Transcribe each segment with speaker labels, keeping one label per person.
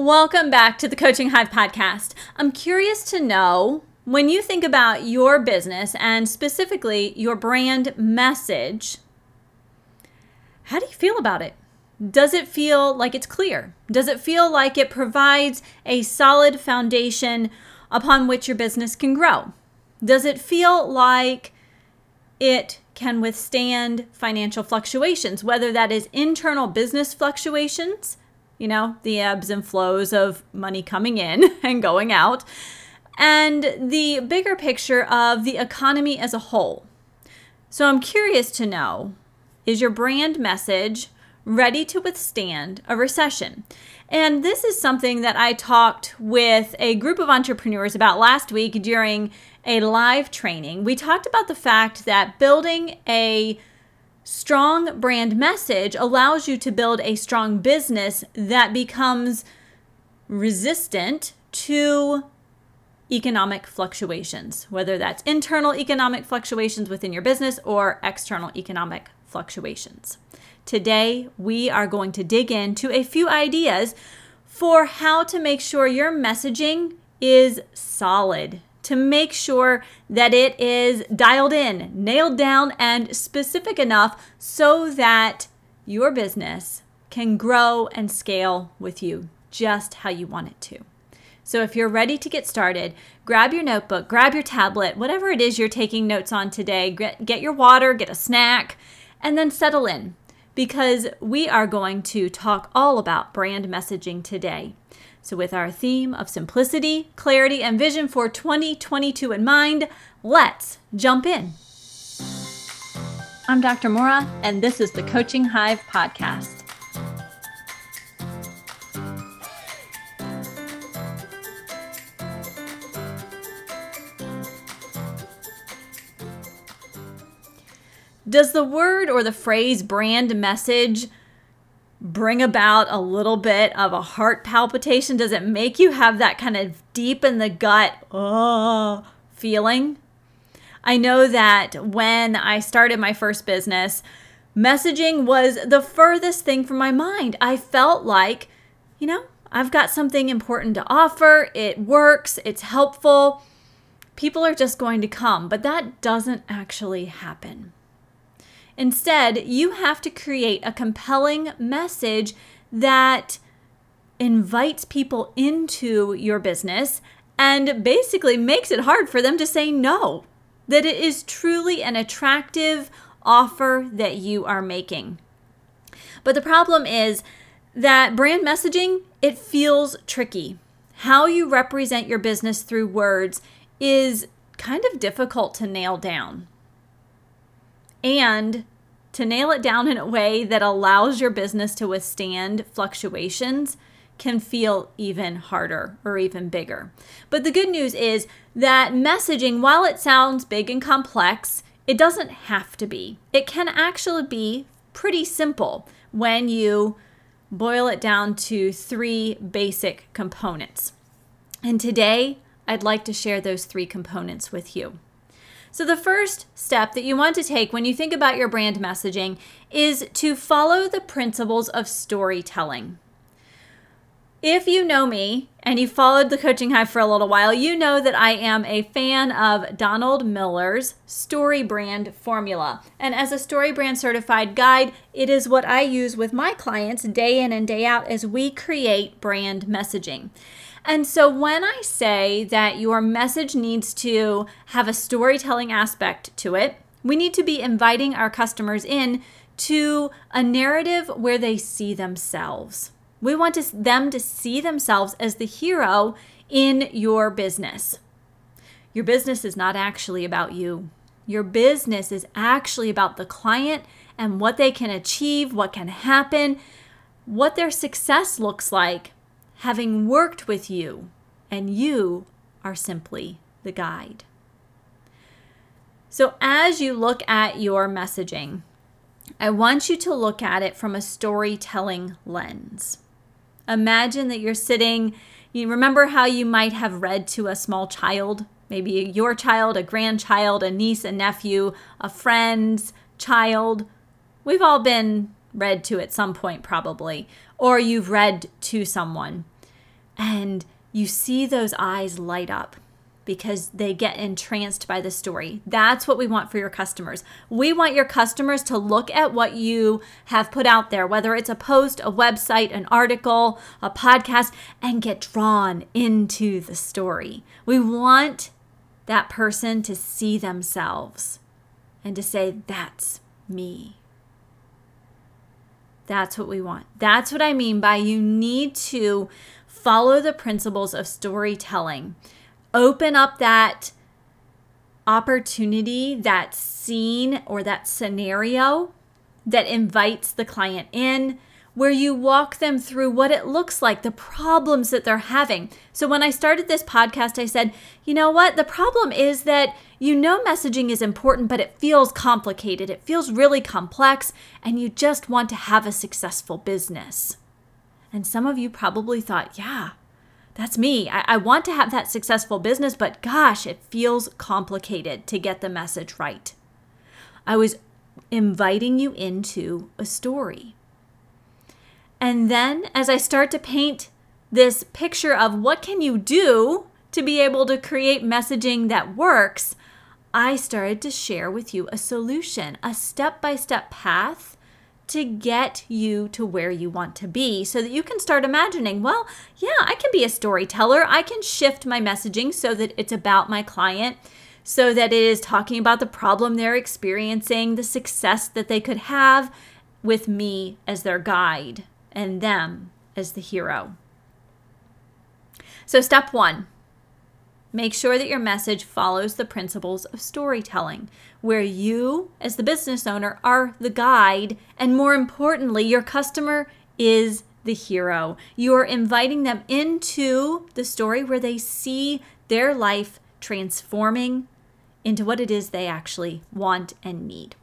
Speaker 1: Welcome back to the Coaching Hive podcast. I'm curious to know when you think about your business and specifically your brand message, how do you feel about it? Does it feel like it's clear? Does it feel like it provides a solid foundation upon which your business can grow? Does it feel like it can withstand financial fluctuations, whether that is internal business fluctuations? You know, the ebbs and flows of money coming in and going out, and the bigger picture of the economy as a whole. So I'm curious to know is your brand message ready to withstand a recession? And this is something that I talked with a group of entrepreneurs about last week during a live training. We talked about the fact that building a strong brand message allows you to build a strong business that becomes resistant to economic fluctuations, whether that's internal economic fluctuations within your business or external economic fluctuations. Today, we are going to dig into a few ideas for how to make sure your messaging is solid to make sure that it is dialed in, nailed down, and specific enough so that your business can grow and scale with you just how you want it to. So, if you're ready to get started, grab your notebook, grab your tablet, whatever it is you're taking notes on today, get your water, get a snack, and then settle in because we are going to talk all about brand messaging today. So, with our theme of simplicity, clarity, and vision for 2022 in mind, let's jump in. I'm Dr. Mora, and this is the Coaching Hive Podcast. Does the word or the phrase brand message bring about a little bit of a heart palpitation? Does it make you have that kind of deep in the gut, oh, feeling? I know that when I started my first business, messaging was the furthest thing from my mind. I felt like, you know, I've got something important to offer, it works, it's helpful. People are just going to come, but that doesn't actually happen. Instead, you have to create a compelling message that invites people into your business and basically makes it hard for them to say no. That it is truly an attractive offer that you are making. But the problem is that brand messaging, it feels tricky. How you represent your business through words is kind of difficult to nail down. And to nail it down in a way that allows your business to withstand fluctuations can feel even harder or even bigger. But the good news is that messaging, while it sounds big and complex, it doesn't have to be. It can actually be pretty simple when you boil it down to three basic components. And today, I'd like to share those three components with you. So, the first step that you want to take when you think about your brand messaging is to follow the principles of storytelling. If you know me and you followed the Coaching Hive for a little while, you know that I am a fan of Donald Miller's Story Brand Formula. And as a Story Brand certified guide, it is what I use with my clients day in and day out as we create brand messaging. And so when I say that your message needs to have a storytelling aspect to it, we need to be inviting our customers in to a narrative where they see themselves. We want to, them to see themselves as the hero in your business. Your business is not actually about you. Your business is actually about the client and what they can achieve, what can happen, what their success looks like having worked with you, and you are simply the guide. So, as you look at your messaging, I want you to look at it from a storytelling lens. Imagine that you're sitting, you remember how you might have read to a small child, maybe your child, a grandchild, a niece, a nephew, a friend's child. We've all been read to at some point, probably, or you've read to someone. and you see those eyes light up because they get entranced by the story. That's what we want for your customers. We want your customers to look at what you have put out there, whether it's a post, a website, an article, a podcast, and get drawn into the story. We want that person to see themselves and to say, That's me. That's what we want. That's what I mean by you need to follow the principles of storytelling open up that opportunity, that scene or that scenario that invites the client in, where you walk them through what it looks like, the problems that they're having. So, when I started this podcast, I said, you know what? The problem is that you know messaging is important, but it feels complicated. It feels really complex, and you just want to have a successful business. And some of you probably thought, yeah, that's me. I, I, want to have that successful business, but gosh, it feels complicated to get the message right. I was inviting you into a story. And then as I start to paint this picture of what can you do to be able to create messaging that works, I started to share with you a solution, a step-by-step path to get you to where you want to be so that you can start imagining, well, yeah, I can be a storyteller. I can shift my messaging so that it's about my client, so that it is talking about the problem they're experiencing, the success that they could have with me as their guide and them as the hero. So, step one Make sure that your message follows the principles of storytelling, where you, as the business owner, are the guide, and more importantly, your customer is the hero. You are inviting them into the story where they see their life transforming into what it is they actually want and need.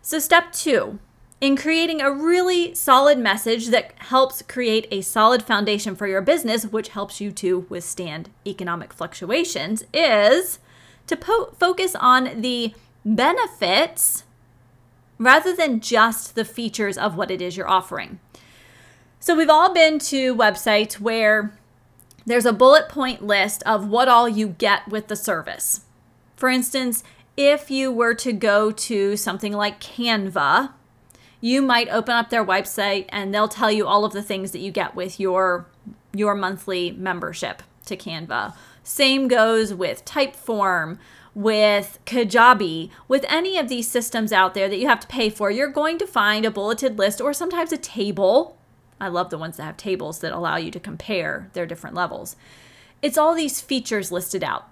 Speaker 1: So, step two in creating a really solid message that helps create a solid foundation for your business, which helps you to withstand economic fluctuations, is to po- focus on the benefits rather than just the features of what it is you're offering. So, we've all been to websites where there's a bullet point list of what all you get with the service. For instance, if you were to go to something like Canva, you might open up their website and they'll tell you all of the things that you get with your your monthly membership to Canva. Same goes with Typeform, with Kajabi, with any of these systems out there that you have to pay for. You're going to find a bulleted list or sometimes a table. I love the ones that have tables that allow you to compare their different levels. It's all these features listed out.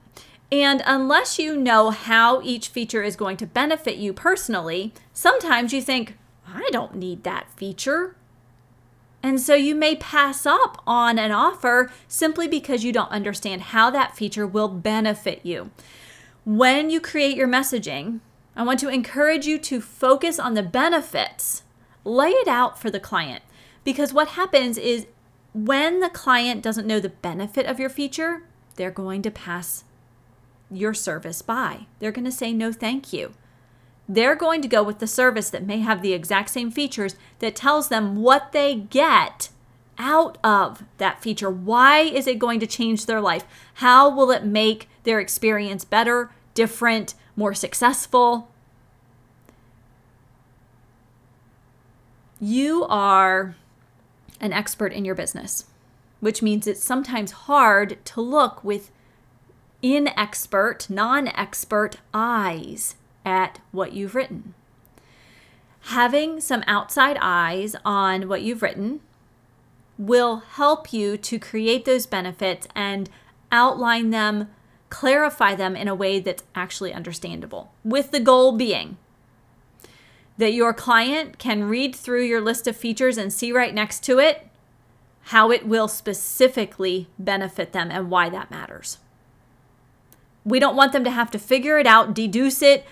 Speaker 1: And unless you know how each feature is going to benefit you personally, sometimes you think, I don't need that feature. And so you may pass up on an offer simply because you don't understand how that feature will benefit you. When you create your messaging, I want to encourage you to focus on the benefits. Lay it out for the client because what happens is when the client doesn't know the benefit of your feature, they're going to pass your service by. They're going to say no thank you they're going to go with the service that may have the exact same features that tells them what they get out of that feature. Why is it going to change their life? How will it make their experience better, different, more successful? You are an expert in your business, which means it's sometimes hard to look with inexpert, non expert eyes at what you've written. Having some outside eyes on what you've written will help you to create those benefits and outline them, clarify them in a way that's actually understandable, with the goal being that your client can read through your list of features and see right next to it how it will specifically benefit them and why that matters. We don't want them to have to figure it out, deduce it,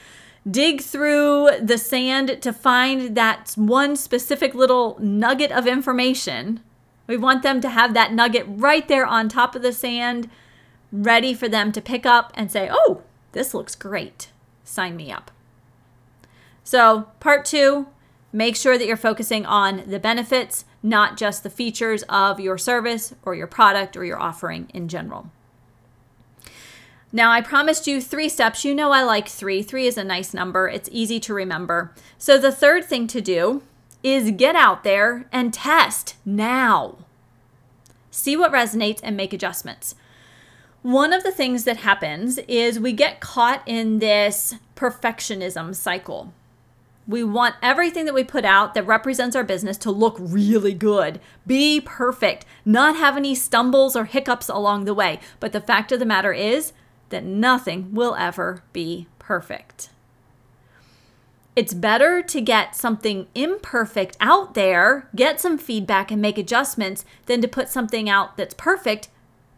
Speaker 1: dig through the sand to find that one specific little nugget of information. We want them to have that nugget right there on top of the sand, ready for them to pick up and say, oh, this looks great. Sign me up. So, part two, make sure that you're focusing on the benefits, not just the features of your service or your product or your offering in general. Now, I promised you three steps. You know, I like three. Three is a nice number, it's easy to remember. So, the third thing to do is get out there and test now. See what resonates and make adjustments. One of the things that happens is we get caught in this perfectionism cycle. We want everything that we put out that represents our business to look really good, be perfect, not have any stumbles or hiccups along the way. But the fact of the matter is that nothing will ever be perfect. It's better to get something imperfect out there, get some feedback, and make adjustments than to put something out that's perfect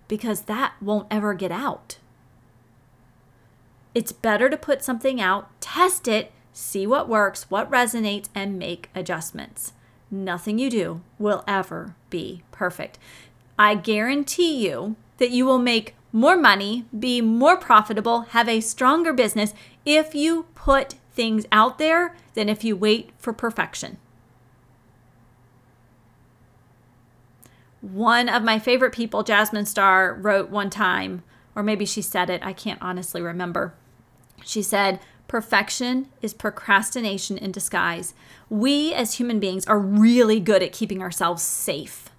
Speaker 1: because that won't ever get out. It's better to put something out, test it, see what works, what resonates, and make adjustments. Nothing you do will ever be perfect. I guarantee you that you will make more money, be more profitable, have a stronger business if you put things out there than if you wait for perfection. One of my favorite people, Jasmine Star, wrote one time, or maybe she said it, I can't honestly remember. She said, Perfection is procrastination in disguise. We as human beings are really good at keeping ourselves safe.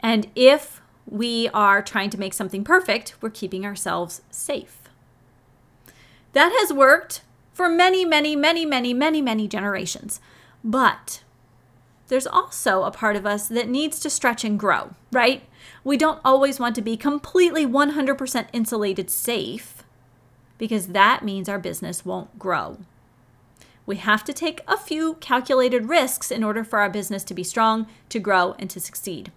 Speaker 1: And if we are trying to make something perfect, we're keeping ourselves safe. That has worked for many, many, many, many, many, many generations. But there's also a part of us that needs to stretch and grow, right? We don't always want to be completely 100% insulated safe because that means our business won't grow. We have to take a few calculated risks in order for our business to be strong, to grow, and to succeed.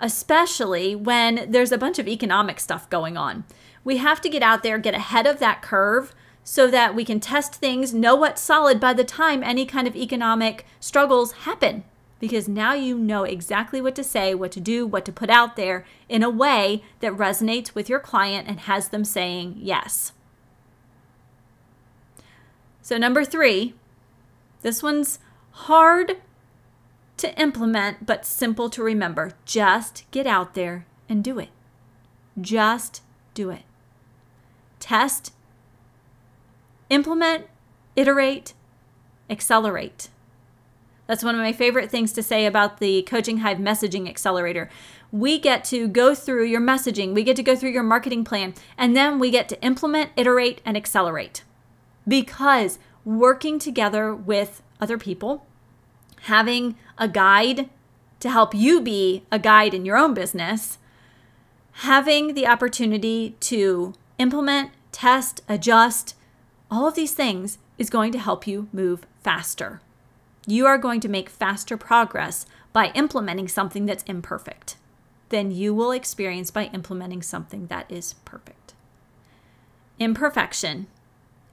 Speaker 1: Especially when there's a bunch of economic stuff going on. We have to get out there, get ahead of that curve so that we can test things, know what's solid by the time any kind of economic struggles happen. Because now you know exactly what to say, what to do, what to put out there in a way that resonates with your client and has them saying yes. So, number three, this one's hard to implement, but simple to remember. Just get out there and do it. Just do it. Test implement, iterate, accelerate. That's one of my favorite things to say about the Coaching Hive Messaging Accelerator. We get to go through your messaging, we get to go through your marketing plan, and then we get to implement, iterate, and accelerate. Because working together with other people, having a guide to help you be a guide in your own business, having the opportunity to implement, test, adjust, all of these things is going to help you move faster. You are going to make faster progress by implementing something that's imperfect than you will experience by implementing something that is perfect. Imperfection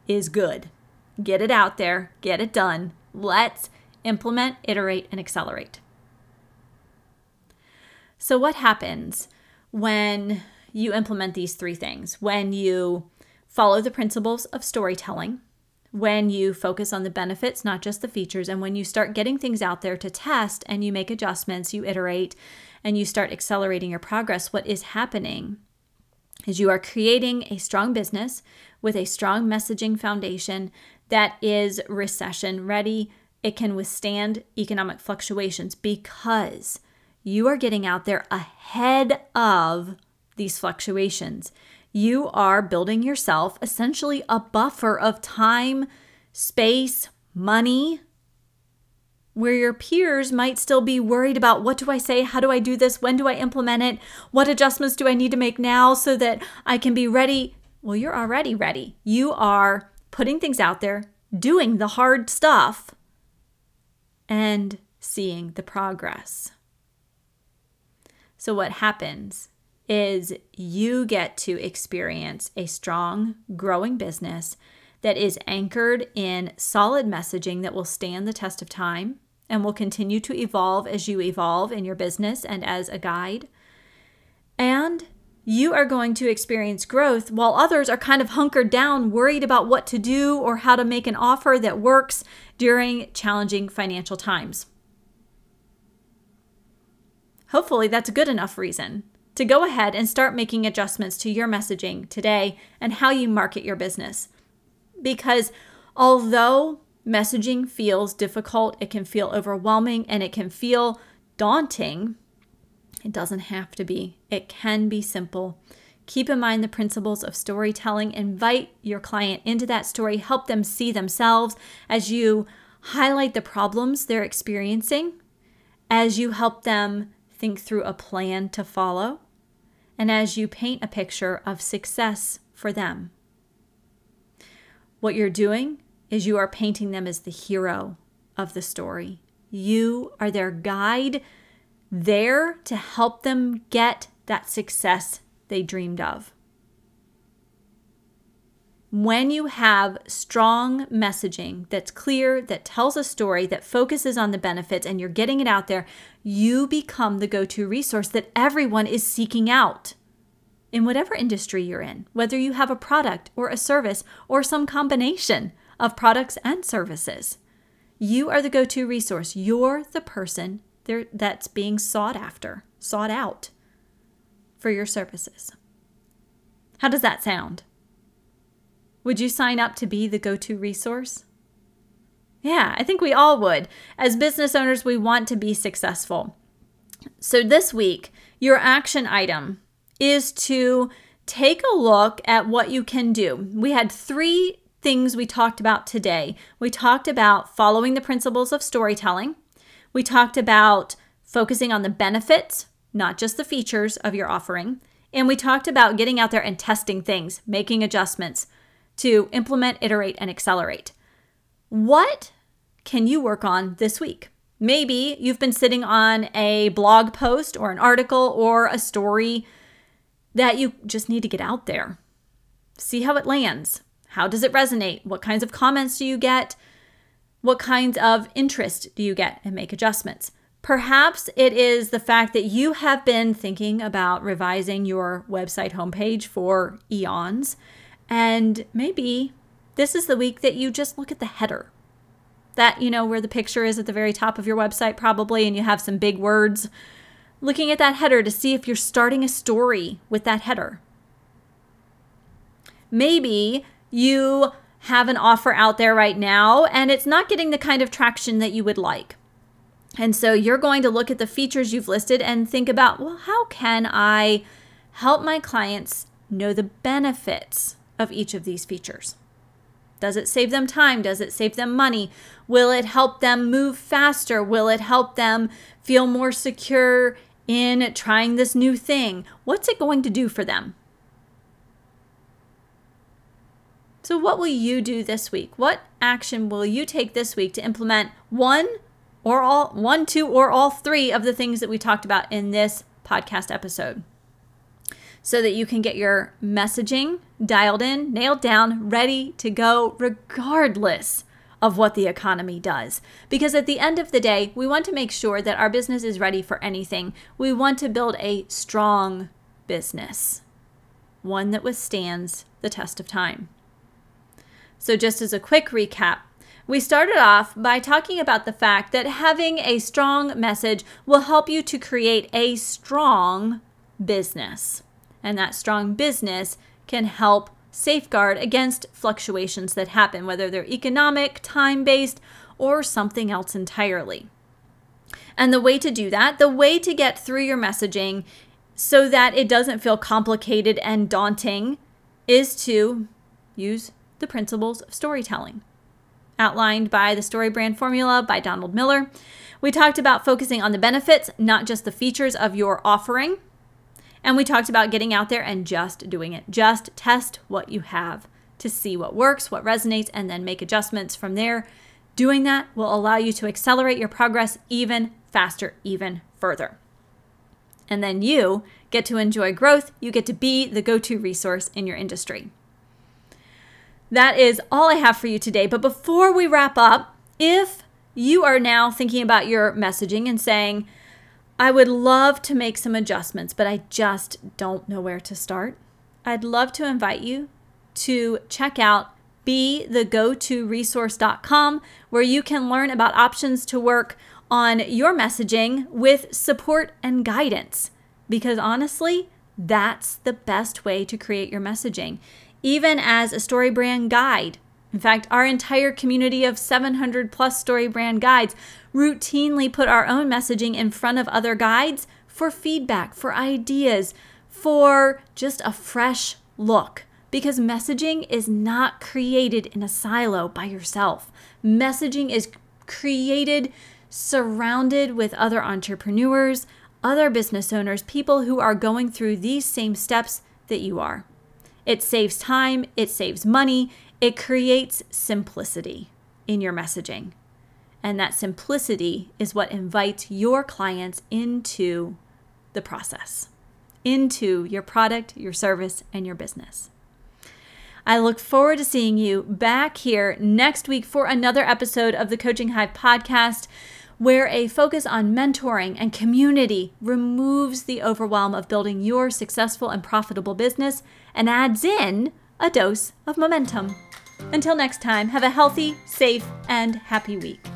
Speaker 1: is good. Get it out there, get it done. Let's implement, iterate, and accelerate. So, what happens when you implement these three things? When you Follow the principles of storytelling when you focus on the benefits, not just the features, and when you start getting things out there to test and you make adjustments, you iterate, and you start accelerating your progress, what is happening is you are creating a strong business with a strong messaging foundation that is recession ready. It can withstand economic fluctuations because you are getting out there ahead of these fluctuations you are building yourself essentially a buffer of time, space, money, where your peers might still be worried about what do I say? How do I do this? When do I implement it? What adjustments do I need to make now so that I can be ready? Well, you're already ready. You are putting things out there, doing the hard stuff, and seeing the progress. So, what happens is you get to experience a strong, growing business that is anchored in solid messaging that will stand the test of time and will continue to evolve as you evolve in your business and as a guide. And you are going to experience growth while others are kind of hunkered down, worried about what to do or how to make an offer that works during challenging financial times. Hopefully, that's a good enough reason to go ahead and start making adjustments to your messaging today and how you market your business. Because although messaging feels difficult, it can feel overwhelming, and it can feel daunting, it doesn't have to be. It can be simple. Keep in mind the principles of storytelling. Invite your client into that story. Help them see themselves as you highlight the problems they're experiencing, as you help them think through a plan to follow, and as you paint a picture of success for them. What you're doing is you are painting them as the hero of the story. You are their guide, there to help them get that success they dreamed of. When you have strong messaging that's clear, that tells a story, that focuses on the benefits, and you're getting it out there, you become the go to resource that everyone is seeking out in whatever industry you're in, whether you have a product or a service or some combination of products and services. You are the go to resource. You're the person that's being sought after, sought out for your services. How does that sound? Would you sign up to be the go to resource? Yeah, I think we all would. As business owners, we want to be successful. So, this week, your action item is to take a look at what you can do. We had three things we talked about today. We talked about following the principles of storytelling, we talked about focusing on the benefits not just the features of your offering. And we talked about getting out there and testing things, making adjustments to implement, iterate, and accelerate. What can you work on this week? Maybe you've been sitting on a blog post or an article or a story that you just need to get out there. See how it lands. How does it resonate? What kinds of comments do you get? What kinds of interest do you get? And make adjustments. Perhaps it is the fact that you have been thinking about revising your website homepage for eons, and maybe this is the week that you just look at the header. That, you know, where the picture is at the very top of your website, probably, and you have some big words. Looking at that header to see if you're starting a story with that header. Maybe you have an offer out there right now and it's not getting the kind of traction that you would like. And so you're going to look at the features you've listed and think about, well, how can I help my clients know the benefits of each of these features? Does it save them time? Does it save them money? Will it help them move faster? Will it help them feel more secure in trying this new thing? What's it going to do for them? So, what will you do this week? What action will you take this week to implement one or all one, two, or all three of the things that we talked about in this podcast episode so that you can get your messaging dialed in, nailed down, ready to go, regardless of what the economy does. Because at the end of the day, we want to make sure that our business is ready for anything. We want to build a strong business, one that withstands the test of time. So, just as a quick recap, we started off by talking about the fact that having a strong message will help you to create a strong business. And that strong business can help safeguard against fluctuations that happen, whether they're economic, time based, or something else entirely. And the way to do that, the way to get through your messaging so that it doesn't feel complicated and daunting, is to use the principles of storytelling outlined by the Story Brand Formula by Donald Miller. We talked about focusing on the benefits, not just the features of your offering. And we talked about getting out there and just doing it. Just test what you have to see what works, what resonates, and then make adjustments from there. Doing that will allow you to accelerate your progress even faster, even further. And then you get to enjoy growth. You get to be the go to resource in your industry that is all I have for you today. But before we wrap up, if you are now thinking about your messaging and saying, I would love to make some adjustments, but I just don't know where to start, I'd love to invite you to check out be the go to resource.com where you can learn about options to work on your messaging with support and guidance. Because honestly, that's the best way to create your messaging, even as a story brand guide. In fact, our entire community of 700 plus story brand guides routinely put our own messaging in front of other guides for feedback, for ideas, for just a fresh look. Because messaging is not created in a silo by yourself. Messaging is created surrounded with other entrepreneurs, other business owners, people who are going through these same steps that you are. It saves time, it saves money, it creates simplicity in your messaging. And that simplicity is what invites your clients into the process, into your product, your service, and your business. I look forward to seeing you back here next week for another episode of the Coaching Hive podcast where a focus on mentoring and community removes the overwhelm of building your successful and profitable business and adds in a dose of momentum. Until next time, have a healthy, safe, and happy week.